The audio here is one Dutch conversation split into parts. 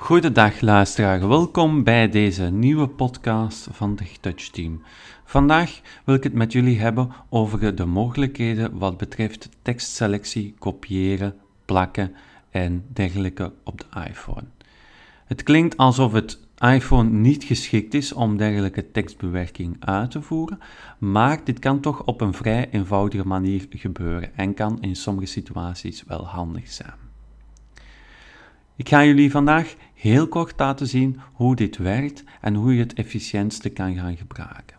Goedendag luisteraar, welkom bij deze nieuwe podcast van de Touch Team. Vandaag wil ik het met jullie hebben over de mogelijkheden wat betreft tekstselectie, kopiëren, plakken en dergelijke op de iPhone. Het klinkt alsof het iPhone niet geschikt is om dergelijke tekstbewerking uit te voeren, maar dit kan toch op een vrij eenvoudige manier gebeuren en kan in sommige situaties wel handig zijn. Ik ga jullie vandaag heel kort laten zien hoe dit werkt en hoe je het efficiëntste kan gaan gebruiken.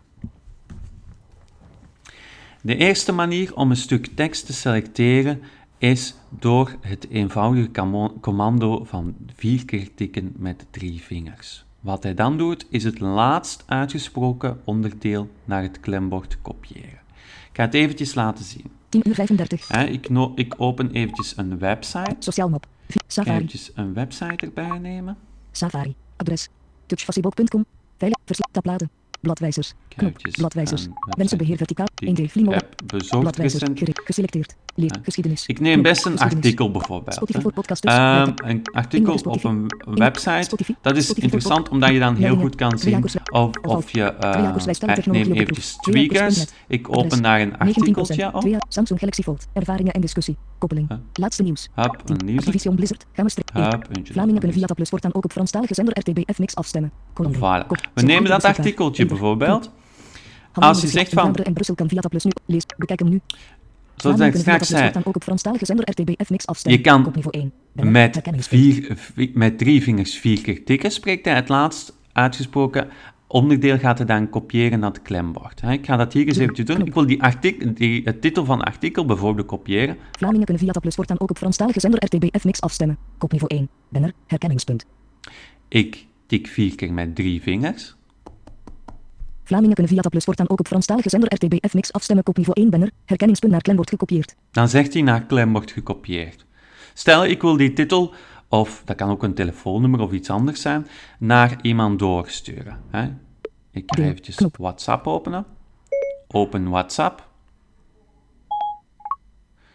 De eerste manier om een stuk tekst te selecteren is door het eenvoudige commando van vier keer tikken met drie vingers. Wat hij dan doet, is het laatst uitgesproken onderdeel naar het klembord kopiëren. Ik ga het eventjes laten zien. 10 uur 35. ik, no ik open eventjes een website. Sociaal map. Safari. Eventjes een website erbij nemen. Safari. Adres. touchfacebook.com. Veilig. Tabbladen. Bladwijzers. Knop. Bladwijzers. Mensenbeheer verticaal. 1D. Vlimo. Bladwijzers. Geselecteerd. Leer. Geschiedenis. Ik neem best een artikel bijvoorbeeld. Um, een artikel op een website. Dat is interessant omdat je dan heel goed kan zien of, of je... Uh, ik neem eventjes tweakers. Ik open daar een artikeltje op. Samsung Galaxy Fold. Ervaringen en discussie. Koppeling. Laatste nieuws. Hup, een nieuws. Activision Blizzard. Strepen. Vlamingen kunnen via Plus voortaan ook op Franstalige zender RTBF mix afstemmen. Voilà. We nemen dat artikeltje bijvoorbeeld. Als je zegt van... en Brussel kan via nu. Lees. Bekijk hem nu. Zoals ik straks zei, ook op Franstalige zender RTBF mix afstemmen. je kan met, vier, met drie vingers vier keer tikken, spreekt hij het laatst uitgesproken onderdeel gaat hij dan kopiëren naar het klembord. Ik ga dat hier eens even doen. Ik wil die artikel, die, het titel van het artikel bijvoorbeeld kopiëren. Vlamingen kunnen via Plus voortaan ook op Franstalige zender RTBF mix afstemmen. Kopniveau 1. Banner. Herkenningspunt. Ik tik vier keer met drie vingers. Vlamingen kunnen via Plus voortaan ook op Franstalige zender RTBF mix afstemmen. Kopniveau 1. Banner. Herkenningspunt naar klembord gekopieerd. Dan zegt hij naar klembord gekopieerd. Stel, ik wil die titel of dat kan ook een telefoonnummer of iets anders zijn, naar iemand doorsturen. Hè? Ik ga eventjes WhatsApp openen. Open WhatsApp.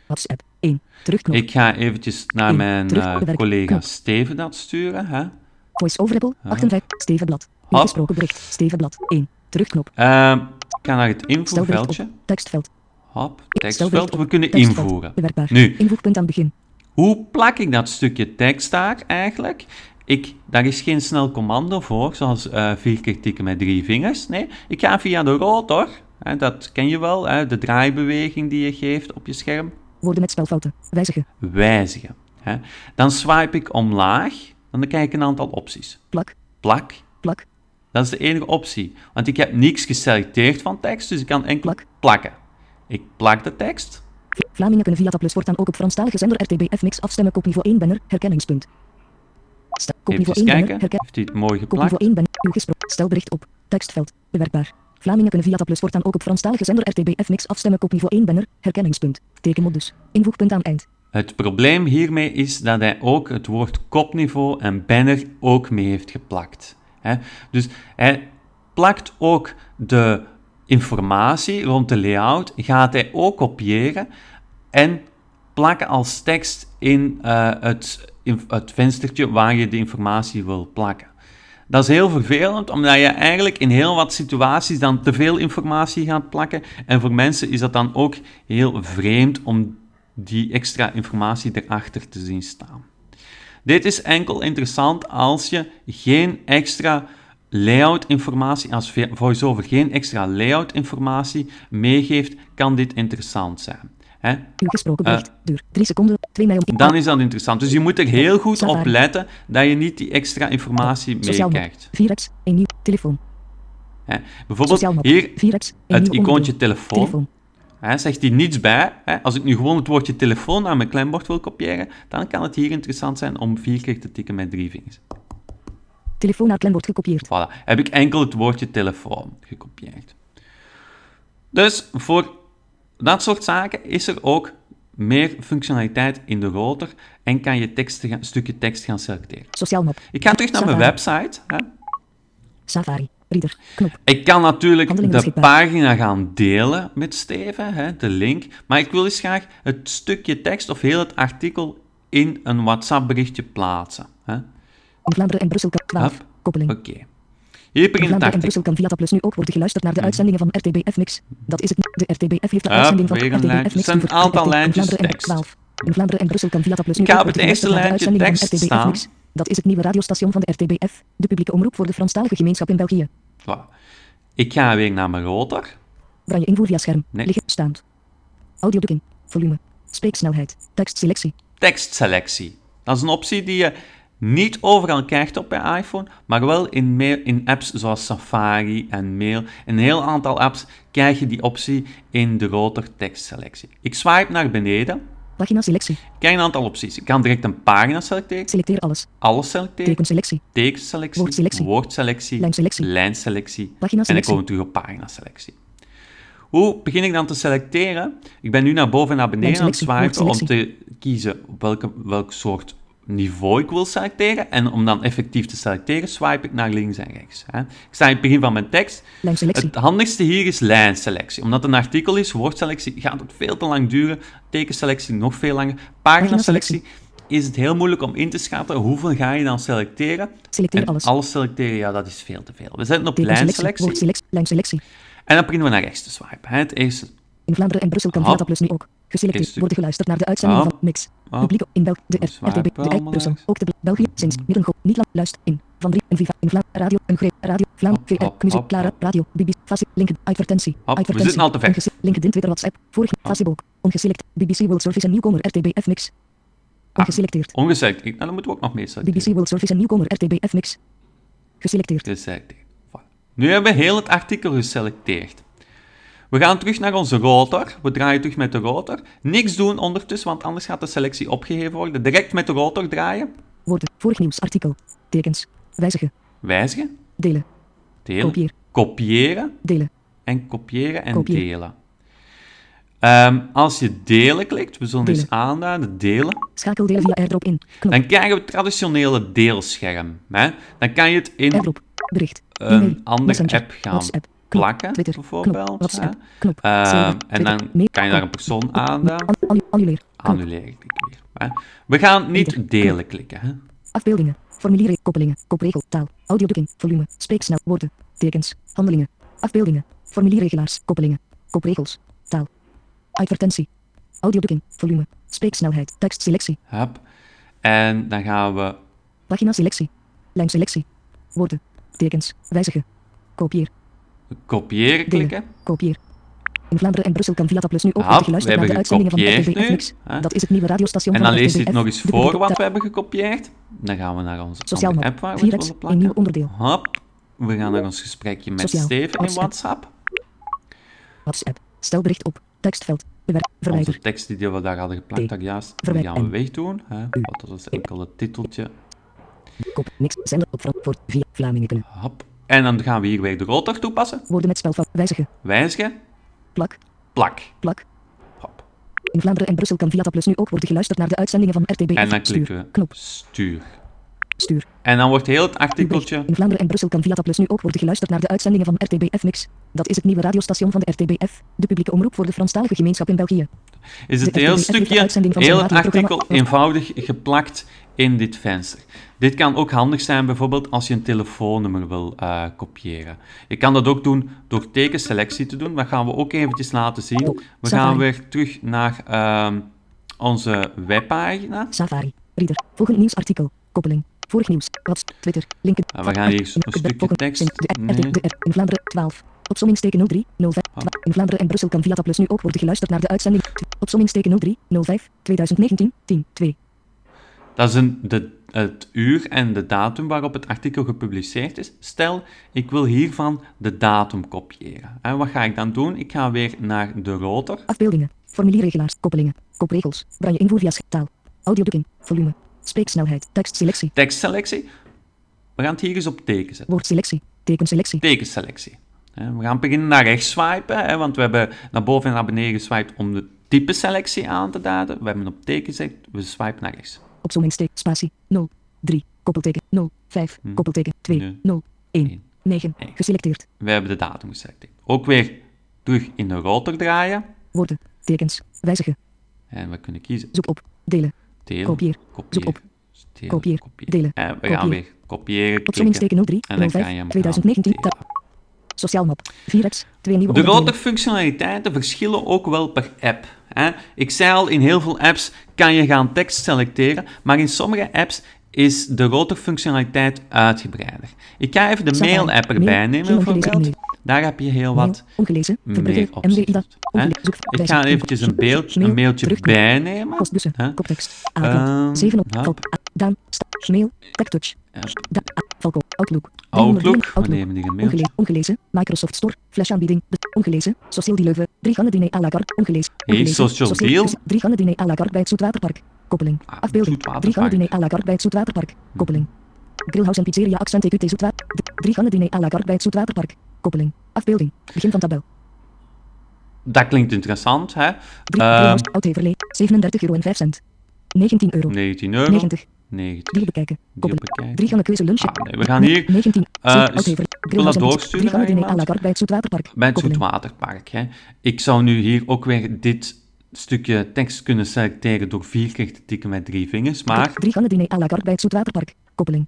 WhatsApp 1. Terugknop. Ik ga eventjes naar mijn uh, collega Steven dat sturen. Hè? Voice over Apple 58. Stevenblad. Ingesproken bericht. Stevenblad 1. Terugknop. Uh, ik ga naar het invoerveldje. Tekstveld. Hop, tekstveld. We kunnen invoeren. Nu. Invoegpunt aan het begin. Hoe plak ik dat stukje tekst daar eigenlijk? Ik, daar is geen snel commando voor, zoals uh, vier keer tikken met drie vingers. Nee, ik ga via de rotor. Hè, dat ken je wel, hè, de draaibeweging die je geeft op je scherm. Woorden met spelfouten. Wijzigen. Wijzigen. Hè. Dan swipe ik omlaag. Dan krijg ik een aantal opties. Plak. Plak. Plak. Dat is de enige optie. Want ik heb niks geselecteerd van tekst, dus ik kan enkel Plak. plakken. Ik plak de tekst. Vlamingen kunnen via voortaan ook op Franstalige zender RTBF mix afstemmen. Kopniveau 1 banner, herkenningspunt. Sta, kopniveau 1 banner, herken... Heeft hij het mooi geplakt? Kopniveau 1 banner, uw gesproken. Stelbericht op. Tekstveld. Bewerkbaar. Vlamingen kunnen via Tableau voortaan ook op Franstalige zender RTBF mix afstemmen. Kopniveau 1 banner, herkenningspunt. Tekenmodus. Invoegpunt aan eind. Het probleem hiermee is dat hij ook het woord kopniveau en banner ook mee heeft geplakt. Dus hij plakt ook de informatie rond de layout gaat hij ook kopiëren en plakken als tekst in, uh, het, in het venstertje waar je de informatie wil plakken. Dat is heel vervelend, omdat je eigenlijk in heel wat situaties dan te veel informatie gaat plakken. En voor mensen is dat dan ook heel vreemd om die extra informatie erachter te zien staan. Dit is enkel interessant als je geen extra layout informatie, als VoiceOver geen extra layout informatie meegeeft, kan dit interessant zijn. Hè? Uw gesproken bericht, uh, duur 3 seconden, 2 mei om... Dan is dat interessant. Dus je moet er heel goed op letten dat je niet die extra informatie meekrijgt. 4x, een nieuw telefoon. Hè? Bijvoorbeeld hier 4x, het icoontje telefoon. telefoon. Hè, zegt hij niets bij. Hè? Als ik nu gewoon het woordje telefoon naar mijn klembord wil kopiëren, dan kan het hier interessant zijn om vier keer te tikken met drie vingers. Telefoon naar klembord gekopieerd. Voilà, heb ik enkel het woordje telefoon gekopieerd. Dus voor dat soort zaken is er ook meer functionaliteit in de rotor en kan je tekst stukje tekst gaan selecteren. Sociaal map. Ik ga terug naar mijn website. Hè. Safari. Reader. Knop. Ik kan natuurlijk de pagina gaan delen met Steven, hè, de link, maar ik wil eens graag het stukje tekst of heel het artikel in een WhatsApp berichtje plaatsen. Hè. In Vlaanderen en Brussel kan 12. Hup. Koppeling. Oké. Hier In begint Vlaanderen en. Brussel kan via Tablet nu ook worden geluisterd naar de uitzendingen van RTBF Mix. Dat is het. De RTBF heeft de uitzending van RTBF. Mix zijn een aantal lijntjes tekst. 12. In Vlaanderen en Brussel kan via Tablet nu Ik ook ga op worden het eerste geluisterd naar de lijntje uitzendingen van tekst RTBF staan. Mix. Dat is het nieuwe radiostation van de RTBF, de publieke omroep voor de Franstalige gemeenschap in België. Voilà. Ik ga weer naar mijn rotor. Branje invoer via scherm. Nee. Liggen staand. Audiodrukking. Volume. Spreeksnelheid. Tekstselectie. tekstselectie. Dat is een optie die je niet overal krijgt op je iPhone, maar wel in, mail, in apps zoals Safari en Mail. Een heel aantal apps krijg je die optie in de rotor tekstselectie. Ik swipe naar beneden. Pagina selectie. Ik krijg een aantal opties. Ik kan direct een pagina selecteren, Selecteer alles. alles selecteren, Tekenselectie. tekenselectie, Woordselectie. woordselectie, Lijnselectie. lijnselectie. Pagina En dan selectie. komen we terug op paginaselectie. Hoe begin ik dan te selecteren? Ik ben nu naar boven en naar beneden aan het swipen om te kiezen welke, welk soort niveau ik wil selecteren. En om dan effectief te selecteren, swipe ik naar links en rechts. Hè. Ik sta in het begin van mijn tekst. Het handigste hier is lijnselectie. Omdat het een artikel is, woordselectie, gaat het veel te lang duren. Tekenselectie nog veel langer. Paginaselectie is het heel moeilijk om in te schatten hoeveel ga je dan selecteren. Selecteer En alles. alles selecteren, ja, dat is veel te veel. We zetten op lijnselectie. Lijnselectie. En dan beginnen we naar rechts te swipen. hè. Het eerste. In Vlaanderen en Brussel kan Hop. via Tablet nu ook. Geselecteerd worden geluisterd naar de uitzending van Mix. Publiek in België. De RTB. De Brussel. langs. Ook de Bel- België. Sinds. Middengo. Niet lang. Luister. In. Van 3. En Viva. In Vlaanderen. Radio. Een greep. Radio. Vlaam. VR. Muziek. Clara. Radio. BBC. Fasie. LinkedIn. Advertentie. We Advertentie. zitten al te ver. Ongese- LinkedIn. Twitter. WhatsApp. Vorig. Facebook. Ongeselect. BBC World Service en nieuwkomer RTBF Mix. Ongeselecteerd. Ongeselecteerd. Nou, dan moeten we ook nog meer selecteren. BBC World Service en nieuwkomer RTBF Mix. Geselecteerd. Geselecteerd. Nu hebben we heel het artikel geselecteerd. We gaan terug naar onze rotor. We draaien terug met de rotor. Niks doen ondertussen, want anders gaat de selectie opgeheven worden. Direct met de rotor draaien. Woorden. Vorig nieuws. Artikel. Tekens. Wijzigen. Wijzigen. Delen. Delen. Kopieer. Kopiëren. Delen. En kopiëren en delen. Ehm, als je delen klikt, we zullen Delen. eens aanduiden, delen. Schakel delen via AirDrop in. Knop. Dan krijgen we het traditionele deelscherm. Hè? Dan kan je het in AirDrop. Bericht. een andere app gaan. Plakken, Twitter. bijvoorbeeld. Knop. WhatsApp. Knop. Ehm, en dan kan je naar een persoon Knop. aanduiden. An- annu- Annuleer. Weer. Hè? We gaan niet delen klikken. Hè? Afbeeldingen. Formulieren. Koppelingen. Kopregel. Taal. Audiodrukking. Volume. Spreeksnel. Woorden. Tekens. Handelingen. Afbeeldingen. Formulierregelaars. Koppelingen. Kopregels. Taal. Advertentie. Audiodrukking. Volume. Spreeksnelheid. Tekstselectie. Hup. En dan gaan we Pagina selectie. Lijnselectie. Woorden. Tekens. Wijzigen. Kopieer. Kopiëren klikken. Kopieer. In Vlaanderen en Brussel kan via nu ook worden geluisterd naar de uitzendingen van Mix. hè? Dat is het nieuwe radiostation En van dan lees ik RTBF, het nog eens voor wat we hebben gekopieerd. Dan gaan we naar onze Sociaal app waar we het 4x, willen een plakken. nieuw onderdeel. Hop. We gaan naar ons gesprekje met. Steven in WhatsApp. WhatsApp. Stel bericht op. Tekstveld. Bewerk. Onze Verwijder. tekst die we daar hadden geplakt, T. daar juist, die Verwijder. gaan we wegdoen. Dat is enkel het titeltje. Kop. Niks. Zender op Frankfurt via Vlamingen kunnen. Hop. En dan gaan we hier weer de rotor toepassen. Woorden met spelfout. Wijzigen. Wijzigen. Plak. Plak. Plak. Hop. In Vlaanderen en Brussel kan via Taplus nu ook worden geluisterd naar de uitzendingen van RTBF. En dan klikken we Knop. stuur. Stuur. En dan wordt heel het artikeltje In Vlaanderen en Brussel kan via Taplus nu ook worden geluisterd naar de uitzendingen van RTBF Mix. Dat is het nieuwe radiostation van de RTBF, de publieke omroep voor de Franstalige gemeenschap in België. is het De heel RTBF stukje, heel het artikel eenvoudig geplakt in dit venster. Dit kan ook handig zijn bijvoorbeeld als je een telefoonnummer wil eh, kopiëren. Je kan dat ook doen door tekenselectie te doen. Dat gaan we ook eventjes laten zien. Doc, We gaan weer terug naar ehm, onze webpagina. Safari. Reader. Volgend nieuwsartikel. Koppeling. Vorig nieuws. Wat? Twitter. LinkedIn. Ah, we gaan hier een stukje tekst- De nee. In Vlaanderen 12. Opsommingsteken 03 05. Ah. In Vlaanderen en Brussel kan via Taplus nu ook worden geluisterd naar de uitzending. Opsommingsteken 03 05 2019 10 2. Dat is een, de, het uur en de datum waarop het artikel gepubliceerd is. Stel, ik wil hiervan de datum kopiëren. En wat ga ik dan doen? Ik ga weer naar de rotor. Afbeeldingen. Formulierregelaars. Koppelingen. Kopregels. Branje invoer via taal. Audiodrukking. Volume. Spreeksnelheid. Tekstselectie. Tekstselectie. We gaan het hier eens op teken zetten. Woordselectie. Tekenselectie. Tekenselectie. We gaan beginnen naar rechts swipen, want we hebben naar boven en naar beneden geswiped om de type selectie aan te duiden. We hebben op teken gezet, we swipen naar rechts. Opsommingsteken. Spatie. 0 3. Koppelteken 0 5. Koppelteken 2 Nee. 0 1 Eén. 9. Nee. Geselecteerd. We hebben de datum geselecteerd. Ook weer terug in de rotor draaien. Woorden. Tekens. Wijzigen. En we kunnen kiezen Zoek op. Delen. delen, Kopieer. kopiëren, Zoek op. delen, Kopieer. kopiëren. Delen. En we gaan Kopieer. weer Kopiëren, Opzomming klikken. steken 03 En dan kan je 05 hem 2019 gaan delen. tab. Sociaal map. 4x. Twee nieuwe De onderdelen. rotorfunctionaliteiten verschillen ook wel per app. Hè. Ik zei al, in heel veel apps kan je gaan tekst selecteren, maar in sommige apps is de rotorfunctionaliteit uitgebreider. Ik ga even de mail-app Mail. erbij nemen, bijvoorbeeld. Daar heb je heel wat Ongelezen. meer op Ik ga eventjes een, beeld, een mailtje bijnemen. Koptekst. Ehm, Aanknop. 7 op. hop. Valk. A- Daan. Sta. Mail. TechTouch. Outlook. Outlook. Outlook. Ongelezen. Ongelezen. Microsoft Store. Flashaanbieding. De- Ongelezen. Sociaal die Leuven. Drie gangen diner à la carte. Ongelezen. Social Deal. Drie gangen diner à la carte bij het Zoetwaterpark. Koppeling. Ah, Afbeelding. Drie gangen diner à la carte bij het Zoetwaterpark. Koppeling. Grillhouse en pizzeria accent EQT Zoetwater. Drie gangen diner à la carte bij het Zoetwaterpark. Koppeling. Afbeelding. Begin van tabel. Dat klinkt interessant, hè? Drie. Ehm, Grillhouse. Oud Heverlee. 37 euro en 5 cent. 19 euro. 19 euro. 90. 90. Drie bekijken. Koppeling. bekijken. Drie gangen. Ah, nee, we gaan hier, 19. eh, Zeven, s- Oud Heverlee. wil dat doorsturen diner à la carte bij het Zoetwaterpark. Bij het. Zoetwaterpark. Hè. Ik zou nu hier ook weer dit stukje tekst kunnen selecteren door vier keer te tikken met drie vingers, maar Drie gangen diner à la carte bij het Zoetwaterpark. Koppeling.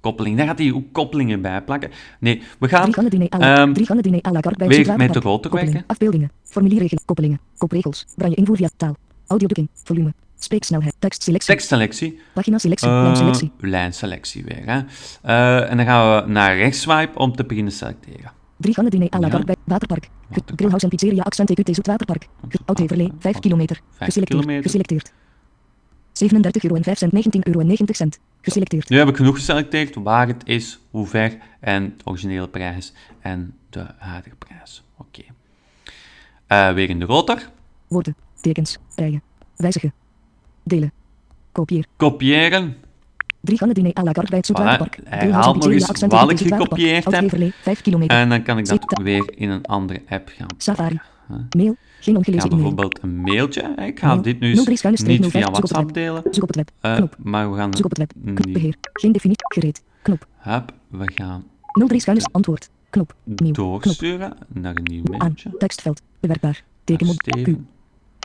koppeling, daar gaat hij ook koppelingen bij plakken. Nee, we gaan Drie gangen diner à la, drie gangen diner à la carte bij het weer Zoetwaterpark. met de werken. Afbeeldingen. Formulierregelen. Koppelingen. Kopregels. Branje invoer via taal. Audiodrukking. Volume. Spreeksnelheid. Tekstselectie. tekstselectie, Pagina selectie. eh, Lijnselectie. lijnselectie weer. Hè. Eh, en dan gaan we naar rechts swipe om te beginnen selecteren. Drie gangen diner à la Ja. bij Waterpark. Waterpark. Grillhouse en pizzeria accent EQT Zoetwaterpark. Ge- Oud Heverlee. 5 kilometer. Geselecteerd. kilometer. Geselecteerd. 37 euro en 5 cent. 19 euro en 90 cent. Geselecteerd. Nu heb ik genoeg geselecteerd waar het is, hoe ver en de originele prijs en de huidige prijs. Oké. Eh, weer in de rotor. Woorden. Tekens. Rijen. Wijzigen. Delen. Kopieer. Kopiëren. Drie gangen diner à la carte bij het Zoetwaterpark. Hij Grillhouse en haalt nog eens wat ik gekopieerd heb. Heverlee. 5 kilometer. En dan kan ik dat weer in een andere app gaan. Safari. Mail. Geen Ik ongelezen ga e-mail. bijvoorbeeld een mailtje. Ik ga Mail. dit nu 03 schuine streep niet 05, via WhatsApp delen. Zoek op het web. eh, Knop. maar we gaan Zoek op het web. Knop. Beheer. Geen definitie. Gereed. Knop. Hup, we gaan 03 schuine antwoord. Knop. Nieuw. Knop. doorsturen naar een nieuw Aan. mailtje. Tekstveld. Bewerkbaar. Tekenmod. Q.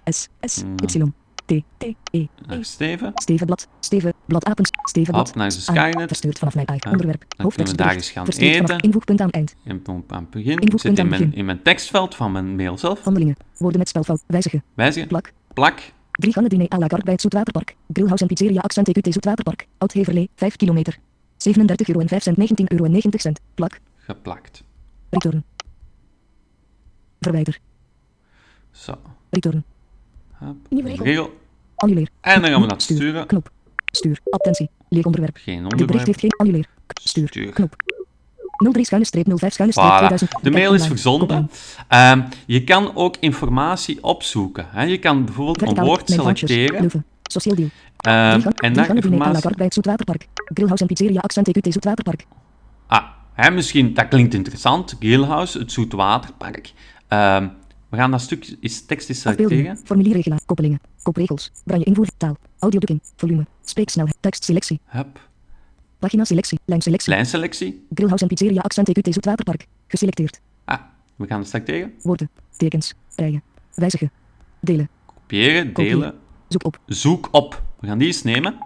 S. S. Mm. Y. T. T. E. E. Naar Steven. Stevenblad. Steven. Bladapens. Stevenblad. Hop, naar de Aan. Skynet. Verstuurd vanaf mijn eigen onderwerp. Hoofdtekst. daar eens gaan eten. invoegpunt aan eind. In aan begin. Invoegpunt zit in aan mijn, begin. in mijn tekstveld van mijn mail zelf. Handelingen. Woorden met spelfout. Wijzigen. Wijzigen. Plak. Plak. Drie gangen diner à la carte bij het Zoetwaterpark. Grillhouse en pizzeria accent EQT Zoetwaterpark. Oud Heverlee. 5 kilometer. 37 euro en 5 cent. 19 euro en 90 cent. Plak. Geplakt. Return. Verwijder. Zo. Return. Nieuwe regel. Annuleer. En dan gaan we dat Stuur. sturen. Knop. Stuur. Attentie. Leeg onderwerp. Geen De bericht onderwerp. heeft geen annuleer. Stuur. Stuur. Knop. 03 schuine streep 05 schuine streep Voilà. 2000. De mail is verzonden. Ehm, je kan ook informatie opzoeken. Hè. Je kan bijvoorbeeld een woord selecteren. Sociaal deal. ehm, en dan informatie... bij het Zoetwaterpark. Grillhouse en pizzeria accent EQT Zoetwaterpark. Ah, hè, misschien, dat klinkt interessant. Grillhouse, het Zoetwaterpark. Ehm we gaan dat stukje is tekst eens selecteren. Formulierregelaar. Koppelingen. Kopregels. Branje invoer. Taal. Audiodrukking. Volume. Spreeksnelheid. Tekstselectie. Hup. Pagina selectie. Lijnselectie. Lijnselectie. Grillhouse en pizzeria accent EQT Zoetwaterpark. Geselecteerd. Ah, we gaan het selecteren. Woorden. Tekens. Rijen. Wijzigen. Delen. Kopiëren, Kopiëren. delen. Zoek op. Zoek op. We gaan die eens nemen.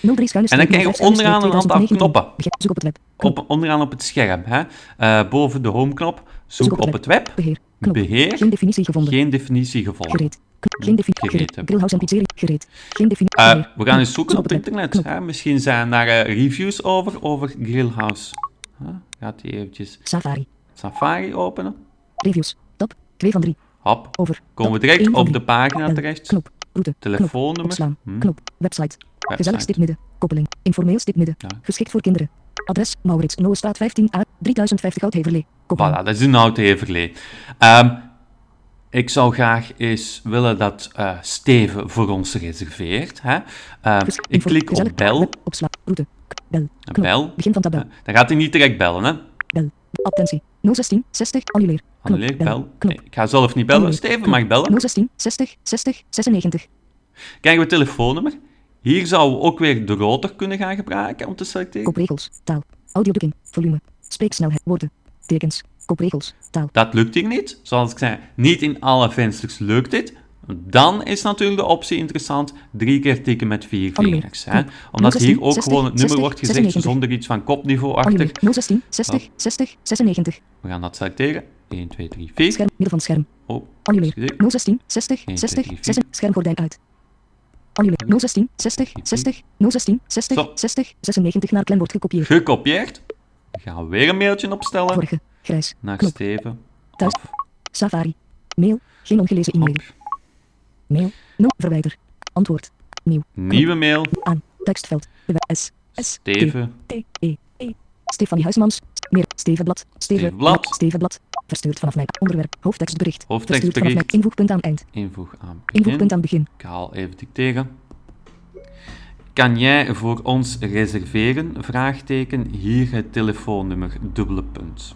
03 schuine En dan krijg je 05 schuine onderaan een aantal 2019. knoppen. Zoek op het web. Knop. Op, onderaan op het scherm. Hè. Eh, boven de homeknop. Zoek op het web. Beheer. Knop. Beheer. Geen definitie gevonden. Geen definitie gevonden. Gereed. K- Geen definitie. Gereed Gereed. hebben. Grillhouse en pizzeria. Gereed. Geen definitie. Eh, we gaan eens zoeken Zoek op het internet. Hè. Misschien zijn daar eh, reviews over, over Grillhouse. Huh? Gaat die eventjes Safari. Safari openen. Reviews. Tab. 2 van 3. Hop. Over. Komen we direct op de pagina terecht. Knop. Route. Telefoonnummer. Knop. Hm. Knop. Website. Gezellig stip midden. Koppeling. Informeel stip midden. Ja. Geschikt voor kinderen. Adres. Maurits. Noorstraat 15A. 3050 Oud Heverlee. Koppeling. Voilà, dat is een oud Heverlee. Ehm, ik zou graag eens willen dat eh, Steven voor ons reserveert. Hè? Ehm, ik klik op bel. Opslaan. Route. Bel. Bel. Begin van tabel. Dan gaat hij niet direct bellen. Hè? Bel. Attentie. 016 60 annuleer. Knop. Annuleer, bel. Knop. Nee, ik ga zelf niet bellen. Annuleer. Steven Knop. mag bellen. 016 60 60 96. Krijgen we telefoonnummer. Hier zouden we ook weer de rotor kunnen gaan gebruiken om te selecteren. Kopregels. Taal. Audiodrukking. Volume. Spreeksnelheid. Woorden. Tekens. Kopregels. Taal. Dat lukt hier niet. Zoals ik zei, niet in alle vensters lukt dit. Dan is natuurlijk de optie interessant, drie keer tikken met vier vingers. Hè? Omdat 016, hier ook 60, gewoon het nummer 60, wordt gezegd 96. zonder iets van kopniveau achter. Annuleer. 016, 60, 60, 96. We gaan dat selecteren. 1, 2, 3, 4. Scherm, midden van het scherm. Oh, Annuleer. excuseer. 016, 60, 1, 60, 2, 3, 6. Schermgordijn uit. Annuleer. 016, 60, 60, 016, 60, Zo. 60, 96 naar klembord gekopieerd. Gekopieerd. We gaan weer een mailtje opstellen Vorige. Grijs. naar Knop. Steven. Thuis. Safari. Mail. Geen ongelezen e-mail. op. Mail. No. Verwijder. Antwoord. Nieuw. Nieuwe mail. Aan. Tekstveld. S. S. Steven. T. T. E. E. Stefanie Huismans. Meer. Stevenblad. Steven. Stevenblad. Stevenblad. Verstuurd vanaf mijn onderwerp. Hoofdtekstbericht. Hoofdtekstbericht. Verstuurd vanaf mijn invoegpunt aan eind. Invoeg aan Invoegpunt aan begin. Ik haal even dicteren. Kan jij voor ons reserveren? Vraagteken. Hier het telefoonnummer. Dubbele punt.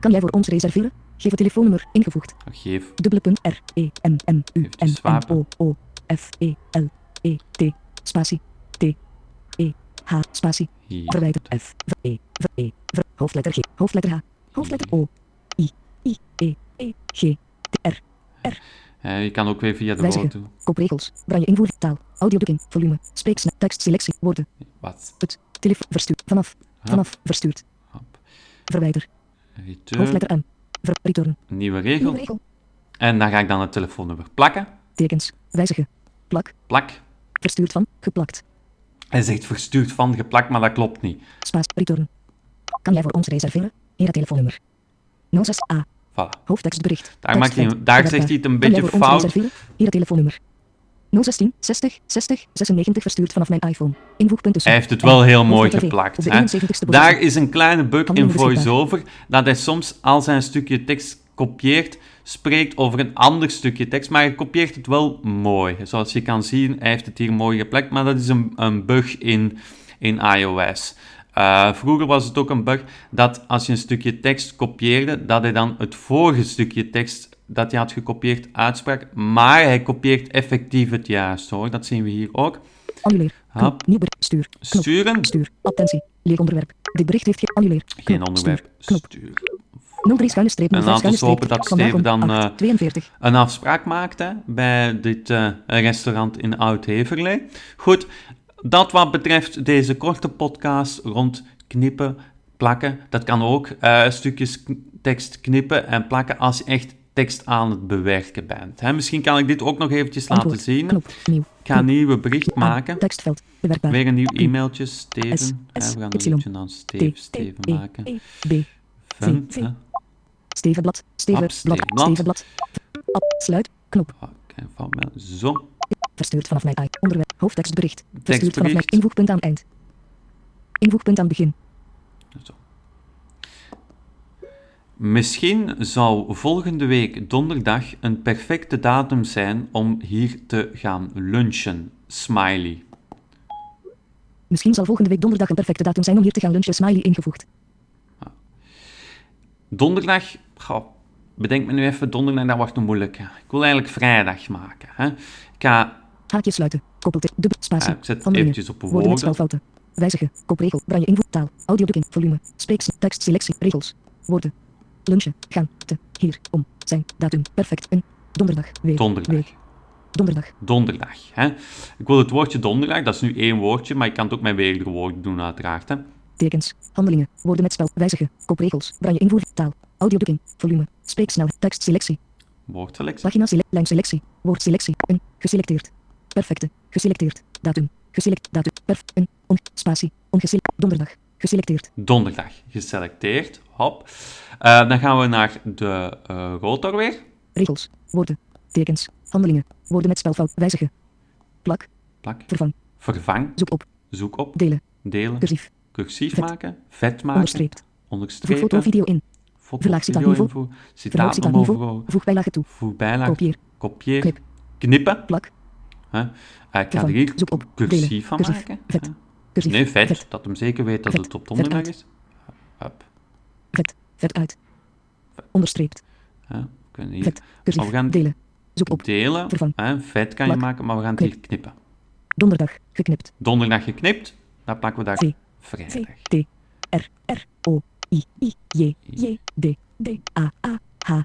Kan jij voor ons reserveren? Geef het telefoonnummer ingevoegd. Geef Dubbele punt R. E. M. M. U. M. N. zwapen? O. O. F. E. L. E. T. Spatie. T. E. H. Spatie. Verwijder. F. V. E. V. E. Hoofdletter G. Hoofdletter H. Hoofdletter O. I. I. E. E. G. T. R. Eh, je kan ook weer via de Wijzigen. foto. Kopregels. Branje invoer. Taal. Audiodrukking. Volume. Spreeksnel. Tekstselectie. Woorden. Wat? Het. Telefoon. Verstuurd. Vanaf. Vanaf. Verstuurd. Hop. Verwijder. Return. Hoofdletter M. Ver. Return. Nieuwe regel. Nieuwe regel. En dan ga ik dan het telefoonnummer plakken. Tekens. Wijzigen. Plak. Plak. Verstuurd van. Geplakt. Hij zegt verstuurd van geplakt, maar dat klopt niet. Spaas. Return. Kan jij voor ons reserveren? Hier telefoonnummer. 06A. Voilà. Hoofdtekstbericht. Daar maakt hij- daar zegt hij het een beetje fout. telefoonnummer. 016 60 60 96 verstuurd vanaf mijn iPhone. Invoegpunt tussen. Hij heeft het wel heel mooi geplakt. Hè. 71ste Daar is een kleine bug in. VoiceOver, dat hij soms als hij een stukje tekst kopieert, spreekt over een ander stukje tekst, maar hij kopieert het wel mooi. Zoals je kan zien, hij heeft het hier mooi geplakt, maar dat is een, een bug in, in iOS. Eh, vroeger was het ook een bug dat als je een stukje tekst kopieerde, dat hij dan het vorige stukje tekst dat je had gekopieerd uitsprak, maar hij kopieert effectief het juist hoor. Dat zien we hier ook. Annuleer. Hop. Nieuw. Stuur. Knop. Sturen, Stuur. Attentie. Leeg onderwerp. Dit bericht heeft geen annuleer. Knop. geen onderwerp, Stuur. Knop. stuur. 03 schuine streep. En 05 laten we hopen dat Steven dan, 8, eh, 42. een afspraak maakt hè, bij dit eh, restaurant in Oud-Heverlee. Goed, dat wat betreft deze korte podcast rond knippen, plakken. Dat kan ook eh, stukjes tekst knippen en plakken als je echt tekst aan het bewerken bent. Hè, misschien kan ik dit ook nog eventjes laten zien. Knop. Nieuw. Ik ga een nieuwe bericht maken. Tekstveld. Bewerkbaar. Weer een nieuw e-mailtje, Steven. S, Hè, S, we gaan een liedje dan. Steven. Steven E. maken. E. B. Fun, V. hè. Stevenblad. Stevenblad. Stevenblad. Stevenblad. Ab. Sluit. Knop. Oké, mij. Zo. Verstuurd vanaf mijn i. Onderwerp. Hoofdtekstbericht. Verstuurd vanaf mijn invoegpunt aan eind. Invoegpunt aan begin. Zo. Misschien zou volgende week donderdag een perfecte datum zijn om hier te gaan lunchen. Smiley. Misschien zal volgende week donderdag een perfecte datum zijn om hier te gaan lunchen. Smiley ingevoegd. Donderdag, goh, bedenk me nu even, donderdag dat wordt een moeilijke. Ik wil eigenlijk vrijdag maken. Hè. Ik ga, Haakje sluiten. Koppeltek. Dubbel. Spatie. Ja, ik zet eventjes op Woorden met spelfouten. Wijzigen. Kopregel. Branje invoeg. Taal. Audiodrukking. Volume. Spreeks. Tekstselectie. Regels. Woorden. Lunchen. Gaan. Te. Hier. Om. Zijn. Datum. Perfect. Een. Donderdag. Week. donderdag. Donderdag. Donderdag. Hè. Ik wil het woordje donderdag, dat is nu één woordje, maar ik kan het ook met meerdere woorden doen uiteraard. Hè. Tekens. Handelingen. Woorden met spel. Wijzigen. Kopregels. Branje invoer. Taal. Audiodrukking. Volume. Spreeksnel. Tekstselectie. Woordselectie. Pagina sele lijnselectie. Woordselectie. Een. Geselecteerd. Perfecte. Geselecteerd. Datum. Geselect. Datum. Perf. Een. On. Spatie. Ongeselecteerd. Donderdag. Geselecteerd. Donderdag. Geselecteerd. Hop. Eh, dan gaan we naar de eh rotor weer. Regels. Woorden. Tekens. Handelingen. Woorden met spelfout. Wijzigen. Plak. Plak. Vervang. Vervang. Zoek op. Zoek op. Delen. Delen. Cursief. Cursief Vet. maken. Vet maken. Onderstreept. Voeg Onderstrepen. foto video in. Foto, Verlaag video citaatniveau. Citaatniveau. citaatniveau. Voeg bijlage toe. Voeg bijlaag. Kopieer. Kopieer. Knip. Knippen. Plak. Hè. Ik ga er hier cursief van maken. Cursief. Nee, vet. Dat hem zeker weet dat het op donderdag is. Hup. Vet. Vet uit. Onderstreept. We kunnen hier Vet. Cursief. We gaan- Delen. Zoek op. delen. Vet kan je maken, maar we gaan het hier knippen. Donderdag. Geknipt. Donderdag geknipt. Dan plakken we daar vrijdag. T. R. R. O. I. I. J. J. D. D. A. A. H.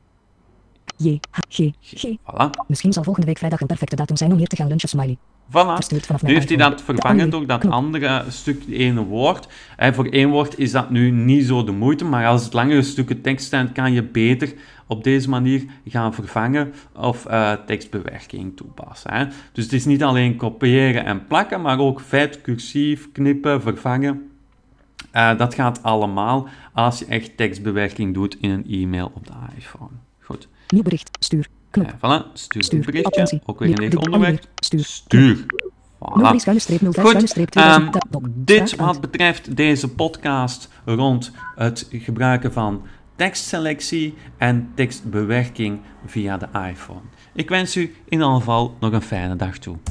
J, H, G, G. Voilà. Misschien zal volgende week vrijdag een perfecte datum zijn om hier te gaan lunchen, smiley. Voilà. Nu heeft hij dat vervangen door dat andere stuk, ene woord. En voor één woord is dat nu niet zo de moeite, maar als het langere stukken tekst zijn, kan je beter op deze manier gaan vervangen of eh, tekstbewerking toepassen. Hè. Dus het is niet alleen kopiëren en plakken, maar ook vet, cursief, knippen, vervangen. Eh, dat gaat allemaal als je echt tekstbewerking doet in een e-mail op de iPhone. Goed. Nieuw bericht, stuur. Knop. Voilà, stuur een Stuur. berichtje. Attentie. Ook weer een lip- onderwerp. Stuur. Stuur. 03 Voilà. schuine streep 05 Goed, ehm, 2000. tab, Bob. dit wat betreft deze podcast rond het gebruiken van tekstselectie en tekstbewerking via de iPhone. Ik wens u in ieder geval nog een fijne dag toe.